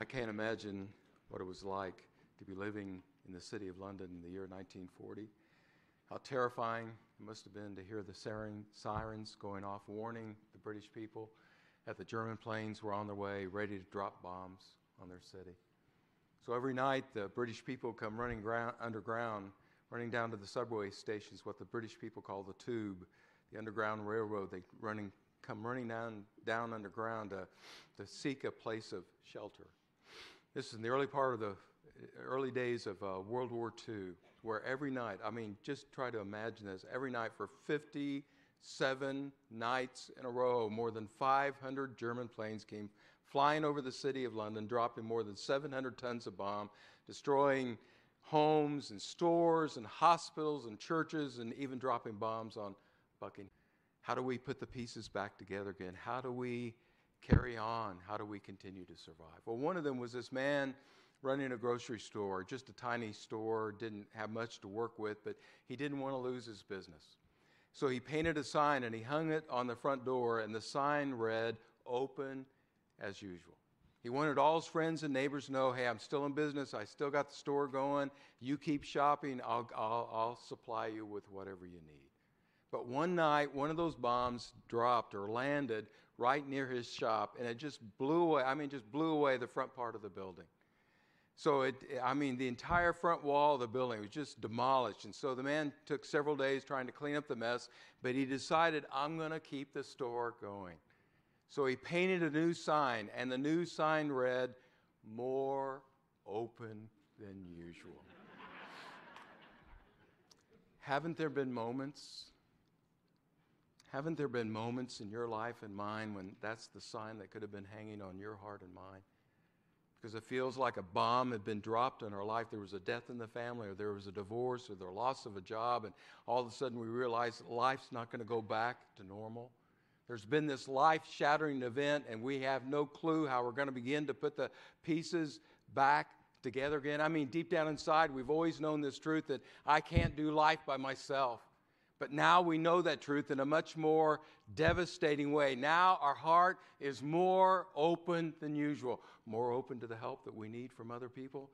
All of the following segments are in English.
I can't imagine what it was like to be living in the city of London in the year 1940. How terrifying it must have been to hear the sirens going off, warning the British people that the German planes were on their way, ready to drop bombs on their city. So every night, the British people come running ground, underground, running down to the subway stations, what the British people call the tube, the underground railroad. They running, come running down, down underground to, to seek a place of shelter. This is in the early part of the early days of uh, World War II, where every night, I mean, just try to imagine this, every night for 57 nights in a row, more than 500 German planes came flying over the city of London, dropping more than 700 tons of bomb, destroying homes and stores and hospitals and churches, and even dropping bombs on Buckingham. How do we put the pieces back together again? How do we carry on? How do we continue to survive? Well, one of them was this man running a grocery store, just a tiny store, didn't have much to work with, but he didn't want to lose his business. So he painted a sign and he hung it on the front door, and the sign read, Open as usual. He wanted all his friends and neighbors to know hey, I'm still in business. I still got the store going. You keep shopping. I'll, I'll, I'll supply you with whatever you need. But one night, one of those bombs dropped or landed right near his shop, and it just blew away. I mean, just blew away the front part of the building. So, it, I mean, the entire front wall of the building was just demolished. And so the man took several days trying to clean up the mess, but he decided, I'm going to keep the store going. So he painted a new sign, and the new sign read, More open than usual. Haven't there been moments? Haven't there been moments in your life and mine when that's the sign that could have been hanging on your heart and mine? Because it feels like a bomb had been dropped in our life. There was a death in the family, or there was a divorce, or the loss of a job, and all of a sudden we realize life's not going to go back to normal. There's been this life shattering event, and we have no clue how we're going to begin to put the pieces back together again. I mean, deep down inside, we've always known this truth that I can't do life by myself. But now we know that truth in a much more devastating way. Now our heart is more open than usual, more open to the help that we need from other people,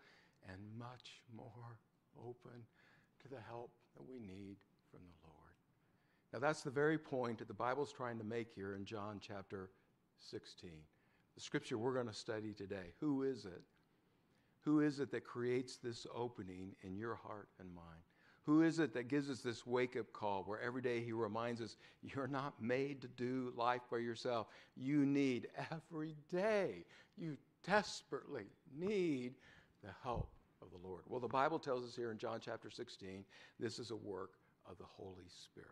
and much more open to the help that we need from the Lord. Now, that's the very point that the Bible's trying to make here in John chapter 16. The scripture we're going to study today. Who is it? Who is it that creates this opening in your heart and mind? Who is it that gives us this wake up call where every day he reminds us, you're not made to do life by yourself? You need every day, you desperately need the help of the Lord. Well, the Bible tells us here in John chapter 16, this is a work of the Holy Spirit.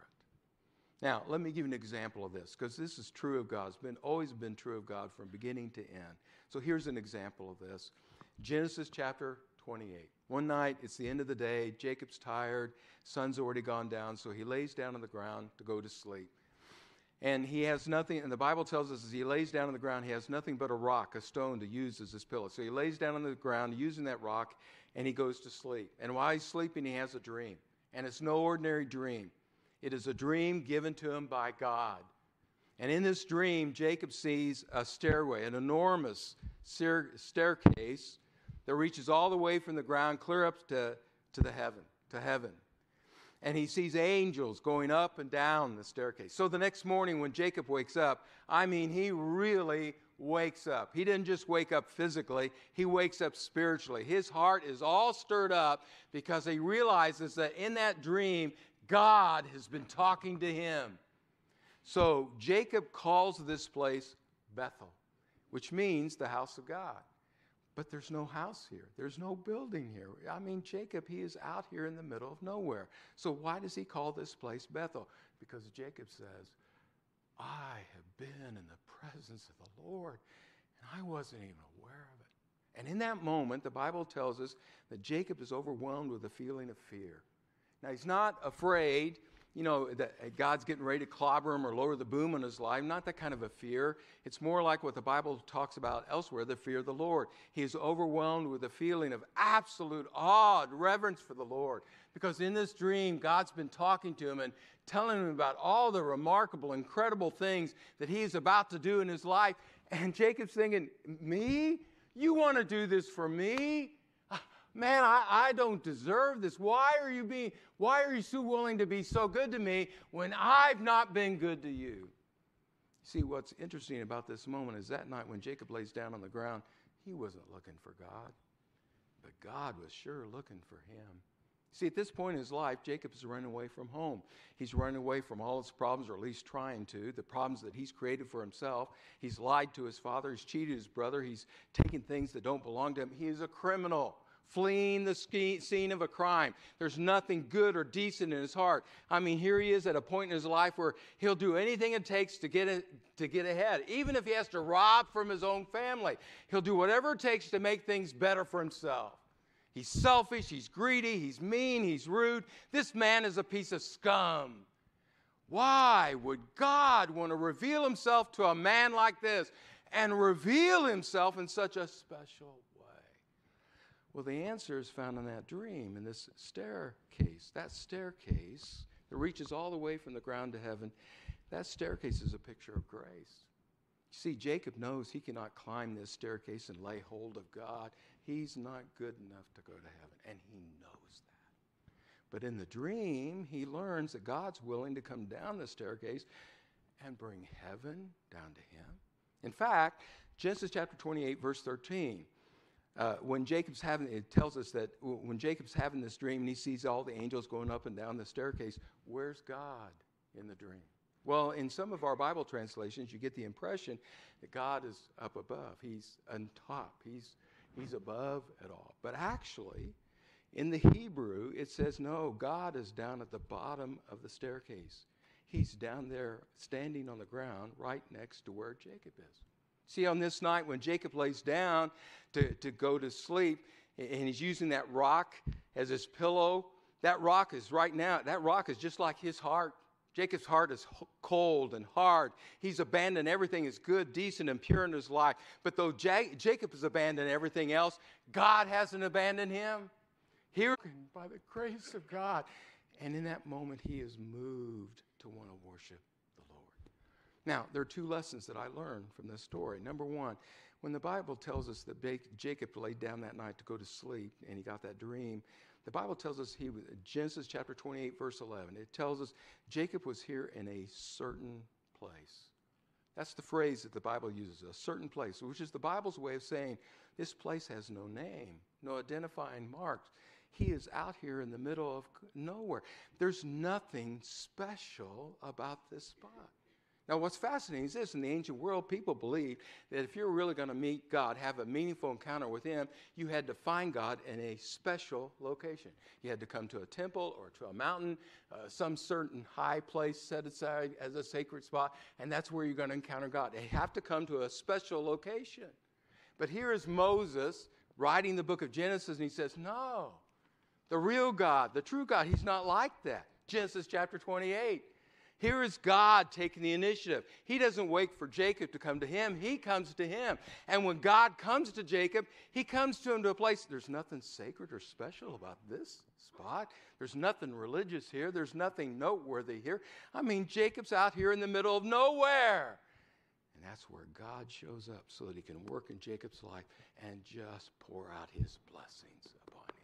Now, let me give you an example of this because this is true of God. It's been always been true of God from beginning to end. So here's an example of this. Genesis chapter 28. One night, it's the end of the day. Jacob's tired. Sun's already gone down, so he lays down on the ground to go to sleep. And he has nothing, and the Bible tells us as he lays down on the ground, he has nothing but a rock, a stone to use as his pillow. So he lays down on the ground using that rock, and he goes to sleep. And while he's sleeping, he has a dream. And it's no ordinary dream. It is a dream given to him by God. And in this dream, Jacob sees a stairway, an enormous staircase that reaches all the way from the ground clear up to, to the heaven, to heaven. And he sees angels going up and down the staircase. So the next morning when Jacob wakes up, I mean, he really wakes up. He didn't just wake up physically, he wakes up spiritually. His heart is all stirred up because he realizes that in that dream, God has been talking to him. So Jacob calls this place Bethel, which means the house of God. But there's no house here. There's no building here. I mean, Jacob, he is out here in the middle of nowhere. So why does he call this place Bethel? Because Jacob says, I have been in the presence of the Lord, and I wasn't even aware of it. And in that moment, the Bible tells us that Jacob is overwhelmed with a feeling of fear. Now, he's not afraid, you know, that uh, God's getting ready to clobber him or lower the boom on his life. Not that kind of a fear. It's more like what the Bible talks about elsewhere the fear of the Lord. He is overwhelmed with a feeling of absolute awe and reverence for the Lord. Because in this dream, God's been talking to him and telling him about all the remarkable, incredible things that he's about to do in his life. And Jacob's thinking, Me? You want to do this for me? Man, I, I don't deserve this. Why are you being why are you so willing to be so good to me when I've not been good to you? See, what's interesting about this moment is that night when Jacob lays down on the ground, he wasn't looking for God, but God was sure looking for him. See, at this point in his life, Jacob is running away from home. He's running away from all his problems, or at least trying to, the problems that he's created for himself. He's lied to his father, he's cheated his brother, he's taken things that don't belong to him. He is a criminal, fleeing the scene of a crime. There's nothing good or decent in his heart. I mean, here he is at a point in his life where he'll do anything it takes to get, it, to get ahead, even if he has to rob from his own family. He'll do whatever it takes to make things better for himself. He's selfish, he's greedy, he's mean, he's rude. This man is a piece of scum. Why would God want to reveal himself to a man like this and reveal himself in such a special? Well, the answer is found in that dream, in this staircase. That staircase that reaches all the way from the ground to heaven, that staircase is a picture of grace. You see, Jacob knows he cannot climb this staircase and lay hold of God. He's not good enough to go to heaven, and he knows that. But in the dream, he learns that God's willing to come down the staircase and bring heaven down to him. In fact, Genesis chapter 28, verse 13. Uh, when Jacob's having, it tells us that when Jacob's having this dream and he sees all the angels going up and down the staircase, where's God in the dream? Well, in some of our Bible translations, you get the impression that God is up above. He's on top. He's, he's above it all. But actually, in the Hebrew, it says, no, God is down at the bottom of the staircase. He's down there standing on the ground right next to where Jacob is. See, on this night when Jacob lays down to, to go to sleep, and he's using that rock as his pillow, that rock is right now, that rock is just like his heart. Jacob's heart is cold and hard. He's abandoned everything that's good, decent, and pure in his life. But though Jacob has abandoned everything else, God hasn't abandoned him. Here, by the grace of God. And in that moment, he is moved to want to worship. Now, there are two lessons that I learned from this story. Number one, when the Bible tells us that Jacob laid down that night to go to sleep and he got that dream, the Bible tells us he was, Genesis chapter 28, verse 11, it tells us Jacob was here in a certain place. That's the phrase that the Bible uses, a certain place, which is the Bible's way of saying this place has no name, no identifying marks. He is out here in the middle of nowhere. There's nothing special about this spot. Now, what's fascinating is this in the ancient world, people believed that if you're really going to meet God, have a meaningful encounter with Him, you had to find God in a special location. You had to come to a temple or to a mountain, uh, some certain high place set aside as a sacred spot, and that's where you're going to encounter God. They have to come to a special location. But here is Moses writing the book of Genesis, and he says, No, the real God, the true God, He's not like that. Genesis chapter 28. Here is God taking the initiative. He doesn't wait for Jacob to come to him, he comes to him. And when God comes to Jacob, he comes to him to a place, there's nothing sacred or special about this spot. There's nothing religious here, there's nothing noteworthy here. I mean, Jacob's out here in the middle of nowhere. And that's where God shows up so that he can work in Jacob's life and just pour out his blessings upon him.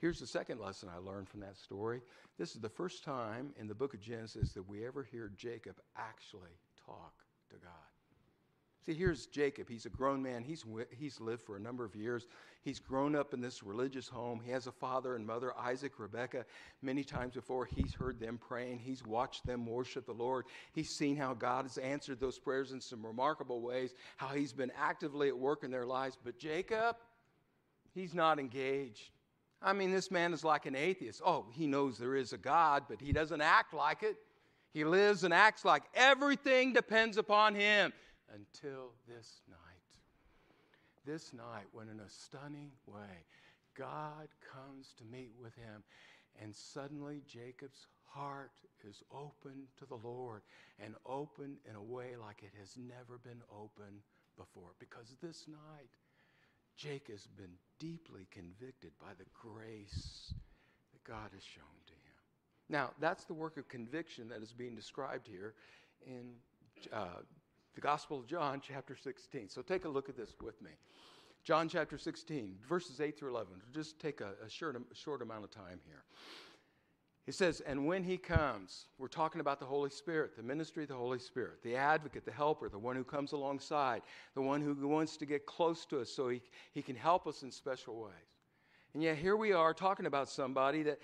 Here's the second lesson I learned from that story. This is the first time in the book of Genesis that we ever hear Jacob actually talk to God. See, here's Jacob. He's a grown man. He's, he's lived for a number of years. He's grown up in this religious home. He has a father and mother, Isaac, Rebecca. Many times before, he's heard them praying. He's watched them worship the Lord. He's seen how God has answered those prayers in some remarkable ways, how he's been actively at work in their lives. But Jacob, he's not engaged. I mean, this man is like an atheist. Oh, he knows there is a God, but he doesn't act like it. He lives and acts like everything depends upon him until this night. This night, when in a stunning way, God comes to meet with him, and suddenly Jacob's heart is open to the Lord and open in a way like it has never been open before. Because this night, Jake has been deeply convicted by the grace that God has shown to him. Now, that's the work of conviction that is being described here in uh, the Gospel of John, chapter 16. So take a look at this with me. John chapter 16, verses 8 through 11. just take a, a short, a short amount of time here. He says, And when he comes, we're talking about the Holy Spirit, the ministry of the Holy Spirit, the advocate, the helper, the one who comes alongside, the one who wants to get close to us so he, he can help us in special ways. And yet, here we are talking about somebody that,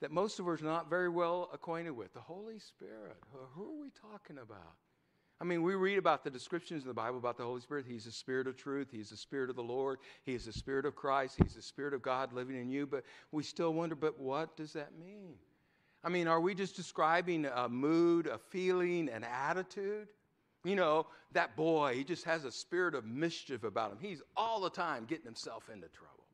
that most of us are not very well acquainted with the Holy Spirit. Who are we talking about? I mean, we read about the descriptions in the Bible about the Holy Spirit. He's the Spirit of truth. He's the Spirit of the Lord. He is the Spirit of Christ. He's the Spirit of God living in you. But we still wonder, but what does that mean? I mean, are we just describing a mood, a feeling, an attitude? You know, that boy, he just has a spirit of mischief about him. He's all the time getting himself into trouble.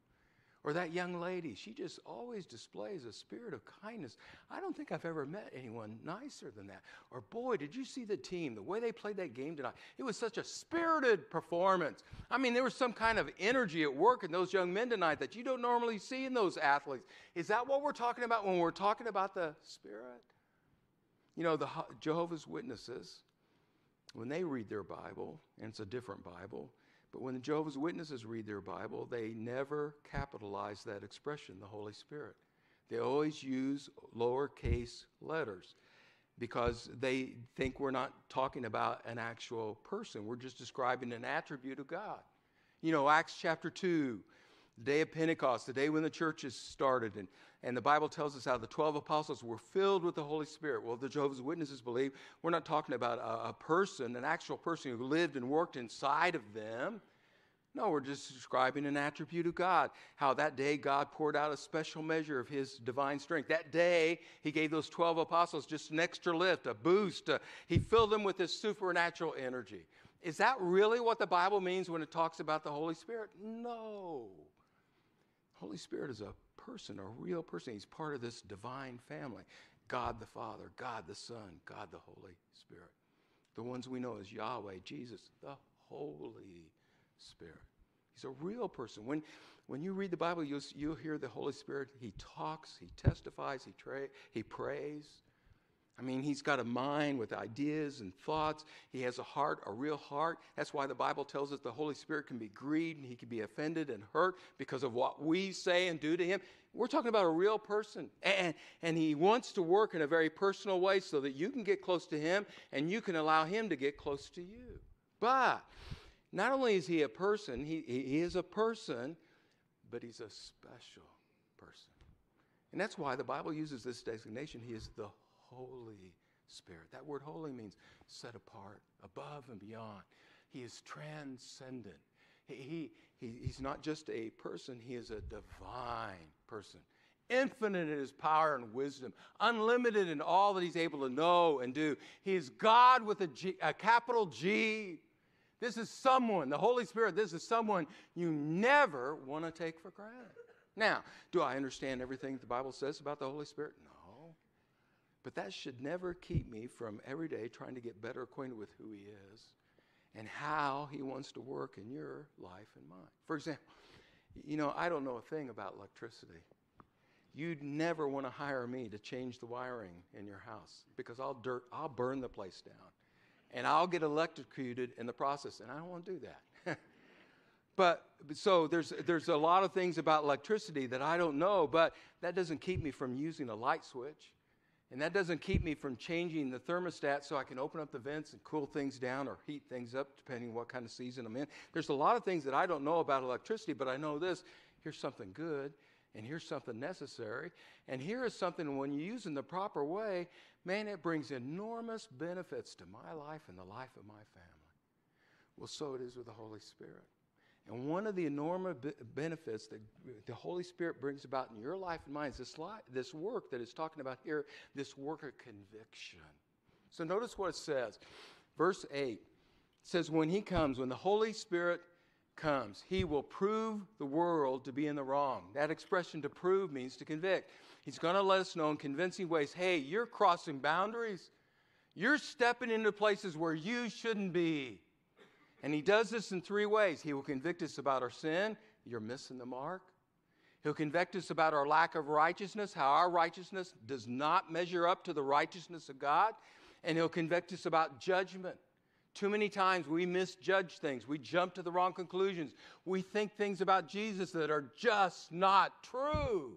Or that young lady, she just always displays a spirit of kindness. I don't think I've ever met anyone nicer than that. Or, boy, did you see the team, the way they played that game tonight? It was such a spirited performance. I mean, there was some kind of energy at work in those young men tonight that you don't normally see in those athletes. Is that what we're talking about when we're talking about the Spirit? You know, the Jehovah's Witnesses, when they read their Bible, and it's a different Bible, but when the Jehovah's Witnesses read their Bible, they never capitalize that expression, the Holy Spirit. They always use lowercase letters because they think we're not talking about an actual person. We're just describing an attribute of God. You know, Acts chapter 2, the day of Pentecost, the day when the churches started, and, and the Bible tells us how the 12 apostles were filled with the Holy Spirit. Well, the Jehovah's Witnesses believe we're not talking about a, a person, an actual person who lived and worked inside of them. No, we're just describing an attribute of God. How that day God poured out a special measure of His divine strength. That day He gave those 12 apostles just an extra lift, a boost. He filled them with His supernatural energy. Is that really what the Bible means when it talks about the Holy Spirit? No. Holy Spirit is a person, a real person. He's part of this divine family God the Father, God the Son, God the Holy Spirit. The ones we know as Yahweh, Jesus, the Holy Spirit. He's a real person. When, when you read the Bible, you'll, you'll hear the Holy Spirit. He talks, he testifies, he, tra- he prays. I mean, he's got a mind with ideas and thoughts. He has a heart, a real heart. That's why the Bible tells us the Holy Spirit can be grieved and he can be offended and hurt because of what we say and do to him. We're talking about a real person. And, and he wants to work in a very personal way so that you can get close to him and you can allow him to get close to you. But not only is he a person, he, he is a person, but he's a special person. And that's why the Bible uses this designation. He is the Holy Spirit. That word holy means set apart, above and beyond. He is transcendent. He, he, he's not just a person, he is a divine person. Infinite in his power and wisdom, unlimited in all that he's able to know and do. He is God with a, G, a capital G. This is someone, the Holy Spirit, this is someone you never want to take for granted. Now, do I understand everything the Bible says about the Holy Spirit? No. But that should never keep me from every day trying to get better acquainted with who He is and how He wants to work in your life and mine. For example, you know, I don't know a thing about electricity. You'd never want to hire me to change the wiring in your house because I'll dirt, I'll burn the place down, and I'll get electrocuted in the process, and I don't want to do that. but so there's there's a lot of things about electricity that I don't know, but that doesn't keep me from using a light switch. And that doesn't keep me from changing the thermostat so I can open up the vents and cool things down or heat things up, depending what kind of season I'm in. There's a lot of things that I don't know about electricity, but I know this here's something good, and here's something necessary, and here is something when you use in the proper way, man, it brings enormous benefits to my life and the life of my family. Well, so it is with the Holy Spirit. And one of the enormous benefits that the Holy Spirit brings about in your life and mine is this, this work that it's talking about here, this work of conviction. So notice what it says. Verse 8 says, When He comes, when the Holy Spirit comes, He will prove the world to be in the wrong. That expression to prove means to convict. He's going to let us know in convincing ways hey, you're crossing boundaries. You're stepping into places where you shouldn't be. And he does this in three ways. He will convict us about our sin. You're missing the mark. He'll convict us about our lack of righteousness, how our righteousness does not measure up to the righteousness of God. And he'll convict us about judgment. Too many times we misjudge things. We jump to the wrong conclusions. We think things about Jesus that are just not true.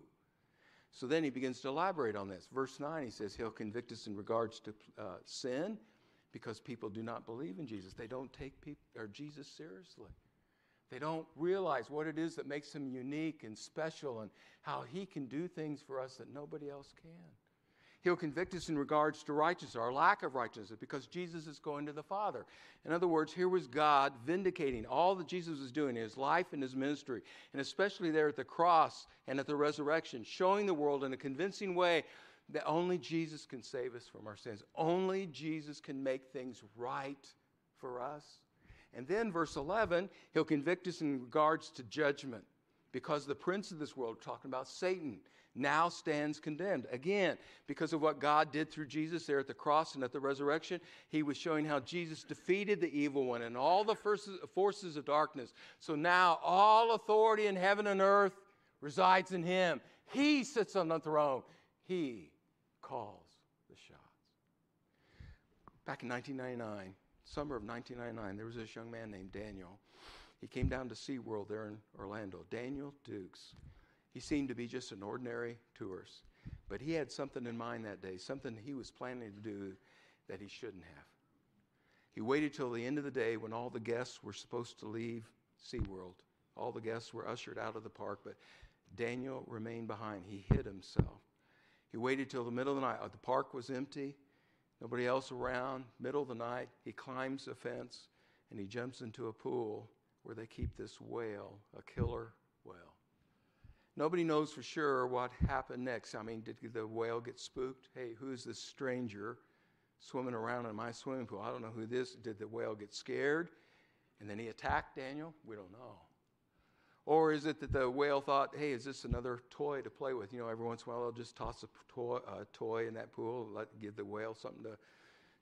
So then he begins to elaborate on this. Verse 9, he says he'll convict us in regards to uh, sin because people do not believe in Jesus. They don't take people, or Jesus seriously. They don't realize what it is that makes him unique and special and how he can do things for us that nobody else can. He'll convict us in regards to righteousness, our lack of righteousness, because Jesus is going to the Father. In other words, here was God vindicating all that Jesus was doing in his life and his ministry, and especially there at the cross and at the resurrection, showing the world in a convincing way that only Jesus can save us from our sins. Only Jesus can make things right for us. And then, verse 11, he'll convict us in regards to judgment because the prince of this world, talking about Satan, now stands condemned. Again, because of what God did through Jesus there at the cross and at the resurrection, he was showing how Jesus defeated the evil one and all the forces of darkness. So now all authority in heaven and earth resides in him. He sits on the throne, he calls the shots. Back in 1999, summer of 1999, there was this young man named Daniel. He came down to SeaWorld there in Orlando. Daniel Dukes. He seemed to be just an ordinary tourist, but he had something in mind that day, something he was planning to do that he shouldn't have. He waited till the end of the day when all the guests were supposed to leave SeaWorld. All the guests were ushered out of the park, but Daniel remained behind. He hid himself. He waited till the middle of the night. Oh, the park was empty, nobody else around. Middle of the night, he climbs the fence and he jumps into a pool where they keep this whale, a killer whale. Nobody knows for sure what happened next. I mean, did the whale get spooked? Hey, who's this stranger swimming around in my swimming pool? I don't know who this. Did the whale get scared and then he attacked Daniel? We don't know. Or is it that the whale thought, hey, is this another toy to play with? You know, every once in a while they'll just toss a toy, a toy in that pool, let give the whale something to,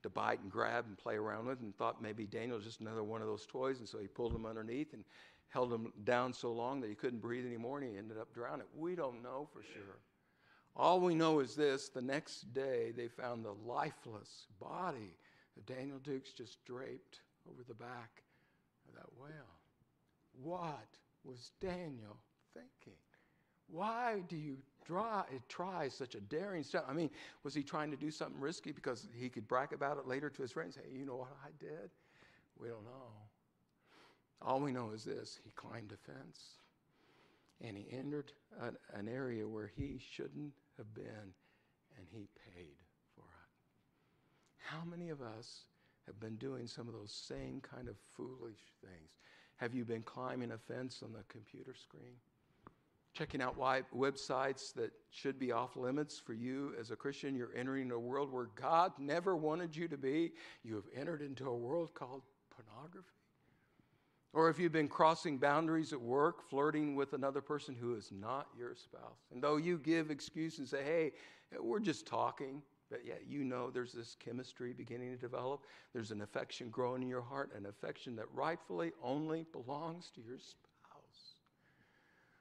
to bite and grab and play around with, and thought maybe Daniel was just another one of those toys, and so he pulled him underneath and held him down so long that he couldn't breathe anymore and he ended up drowning. We don't know for sure. All we know is this the next day they found the lifeless body of Daniel Dukes just draped over the back of that whale. What was Daniel thinking? Why do you try, try such a daring step? I mean, was he trying to do something risky because he could brag about it later to his friends? Hey, you know what I did? We don't know. All we know is this he climbed a fence and he entered an, an area where he shouldn't have been and he paid for it. How many of us have been doing some of those same kind of foolish things? Have you been climbing a fence on the computer screen? Checking out websites that should be off limits for you as a Christian. You're entering a world where God never wanted you to be. You have entered into a world called pornography. Or if you've been crossing boundaries at work, flirting with another person who is not your spouse. And though you give excuses and say, hey, we're just talking, you know there's this chemistry beginning to develop. There's an affection growing in your heart, an affection that rightfully only belongs to your spouse.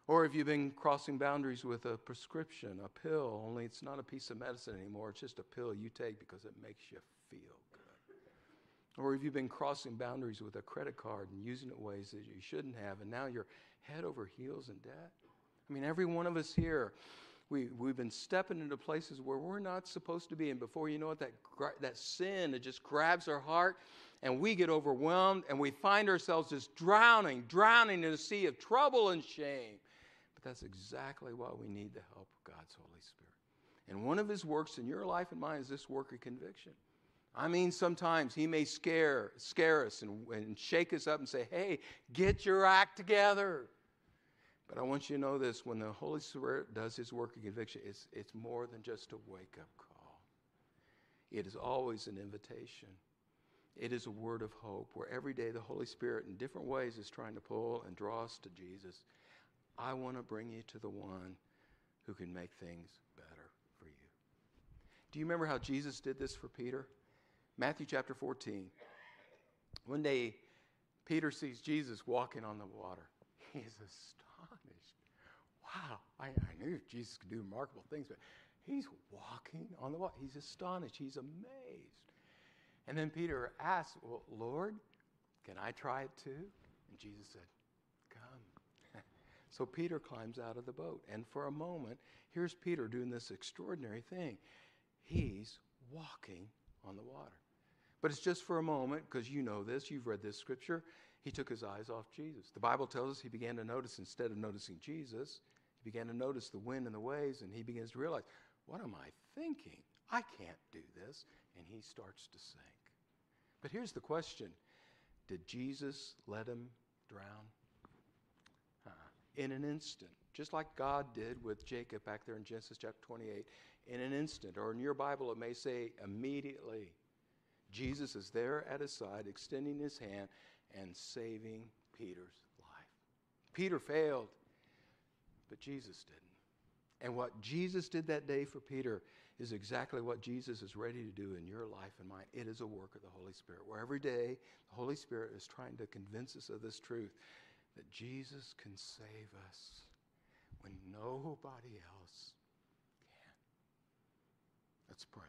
Or if you've been crossing boundaries with a prescription, a pill, only it's not a piece of medicine anymore, it's just a pill you take because it makes you feel good. or have you been crossing boundaries with a credit card and using it ways that you shouldn't have, and now you're head over heels in debt? I mean, every one of us here, we, we've been stepping into places where we're not supposed to be. And before you know it, that, that sin, it just grabs our heart, and we get overwhelmed, and we find ourselves just drowning, drowning in a sea of trouble and shame. But that's exactly why we need the help of God's Holy Spirit. And one of his works in your life and mine is this work of conviction. I mean, sometimes he may scare, scare us and, and shake us up and say, hey, get your act together. But I want you to know this when the Holy Spirit does his work of conviction, it's, it's more than just a wake up call, it is always an invitation. It is a word of hope where every day the Holy Spirit, in different ways, is trying to pull and draw us to Jesus. I want to bring you to the one who can make things better for you. Do you remember how Jesus did this for Peter? Matthew chapter 14. One day, Peter sees Jesus walking on the water. He's astonished. Wow, I, I knew Jesus could do remarkable things, but he's walking on the water. He's astonished. He's amazed. And then Peter asked, Well, Lord, can I try it too? And Jesus said, Come. so Peter climbs out of the boat. And for a moment, here's Peter doing this extraordinary thing. He's walking on the water. But it's just for a moment, because you know this, you've read this scripture. He took his eyes off Jesus. The Bible tells us he began to notice, instead of noticing Jesus, he began to notice the wind and the waves, and he begins to realize, what am I thinking? I can't do this. And he starts to sink. But here's the question Did Jesus let him drown? Uh, in an instant, just like God did with Jacob back there in Genesis chapter 28, in an instant, or in your Bible, it may say immediately. Jesus is there at his side, extending his hand and saving Peter's life. Peter failed, but Jesus didn't. And what Jesus did that day for Peter is exactly what Jesus is ready to do in your life and mine. It is a work of the Holy Spirit, where every day the Holy Spirit is trying to convince us of this truth that Jesus can save us when nobody else can. Let's pray.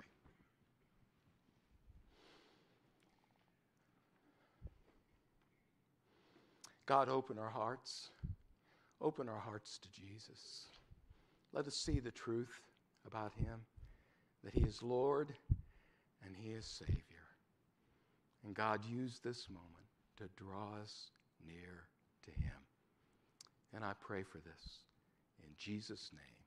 God, open our hearts. Open our hearts to Jesus. Let us see the truth about him that he is Lord and he is Savior. And God used this moment to draw us near to him. And I pray for this in Jesus' name.